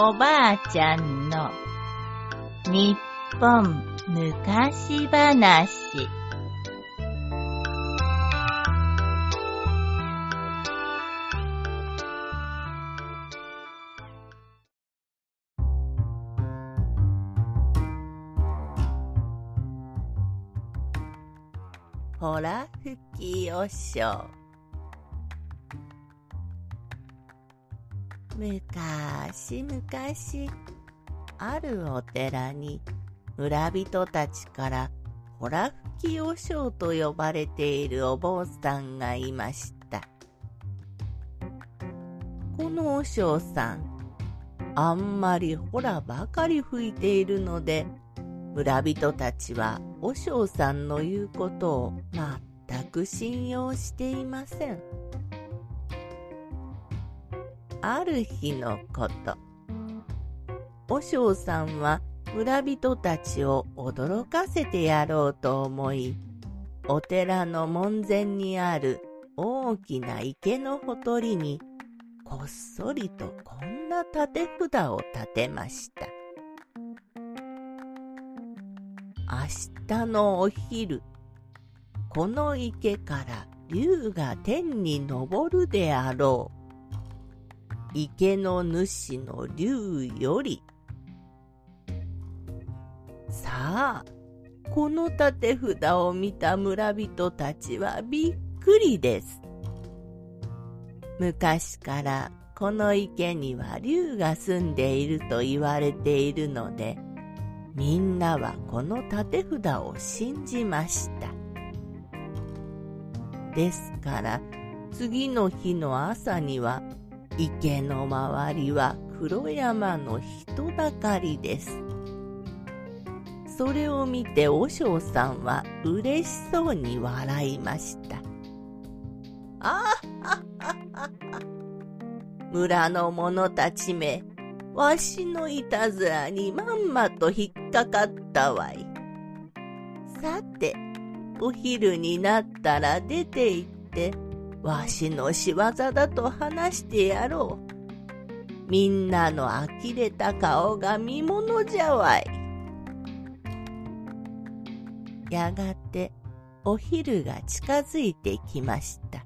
おばあちゃんの日本昔話。ほら吹きよしょう。むかしむかしあるお寺に村人たちからほら吹き和尚と呼ばれているお坊さんがいましたこの和尚さんあんまりほらばかり吹いているので村人たちは和尚さんの言うことを全く信用していません。ある日のこと、和尚さんは村人たちを驚かせてやろうと思い、お寺の門前にある大きな池のほとりにこっそりとこんな立て札を立てました。明日のお昼、この池から竜が天に昇るであろう。池の主の竜より。さあ、この立て札を見た村人たちはびっくりです。昔からこの池には竜が住んでいると言われているので、みんなはこの立て札を信じました。ですから次の日の朝には池の周りは黒山の人だかりです。それを見て和尚さんは嬉しそうに笑いました。ああ村の者たちめ、わしのいたずらにまんまと引っかかったわい。さて、お昼になったら出て行って、わしの仕業だと話してやろう。みんなの呆れた顔が見ものじゃわい。やがてお昼が近づいてきました。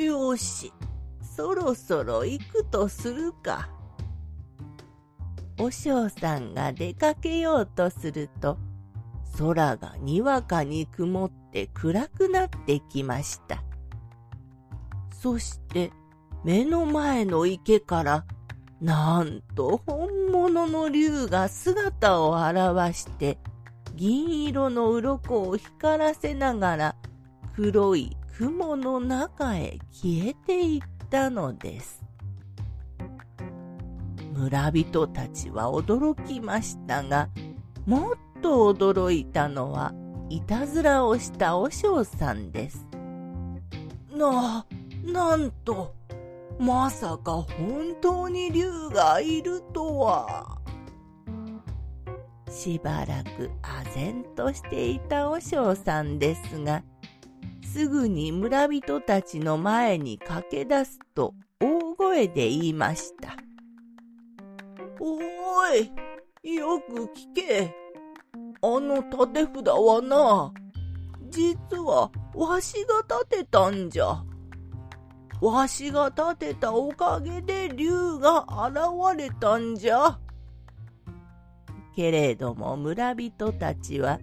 よし、そろそろ行くとするか。お嬢さんが出かけようとすると、空がにわかに曇って暗くなってきました。そして目の前の池から、なんと本物の竜が姿を現して、銀色の鱗を光らせながら黒い雲の中へ消えていったのです。村人たちは驚きましたが、もっとと驚いたのは、いたずらをした和尚さんです。な、なんと、まさか本当に竜がいるとは。しばらく唖然としていた和尚さんですが、すぐに村人たちの前に駆け出すと大声で言いました。おーい、よく聞け。あの立て札はな、実はわしが立てたんじゃ。わしが立てたおかげで竜が現れたんじゃ。けれども村人たちは、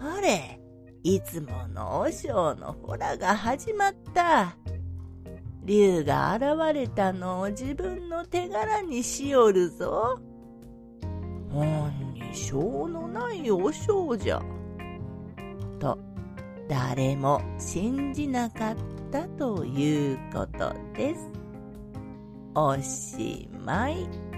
あれ、いつもの和尚のほらが始まった。竜が現れたのを自分の手柄にしよるぞ。ほんにしょうのない和尚じゃ。と、誰も信じなかったということです。おしまい。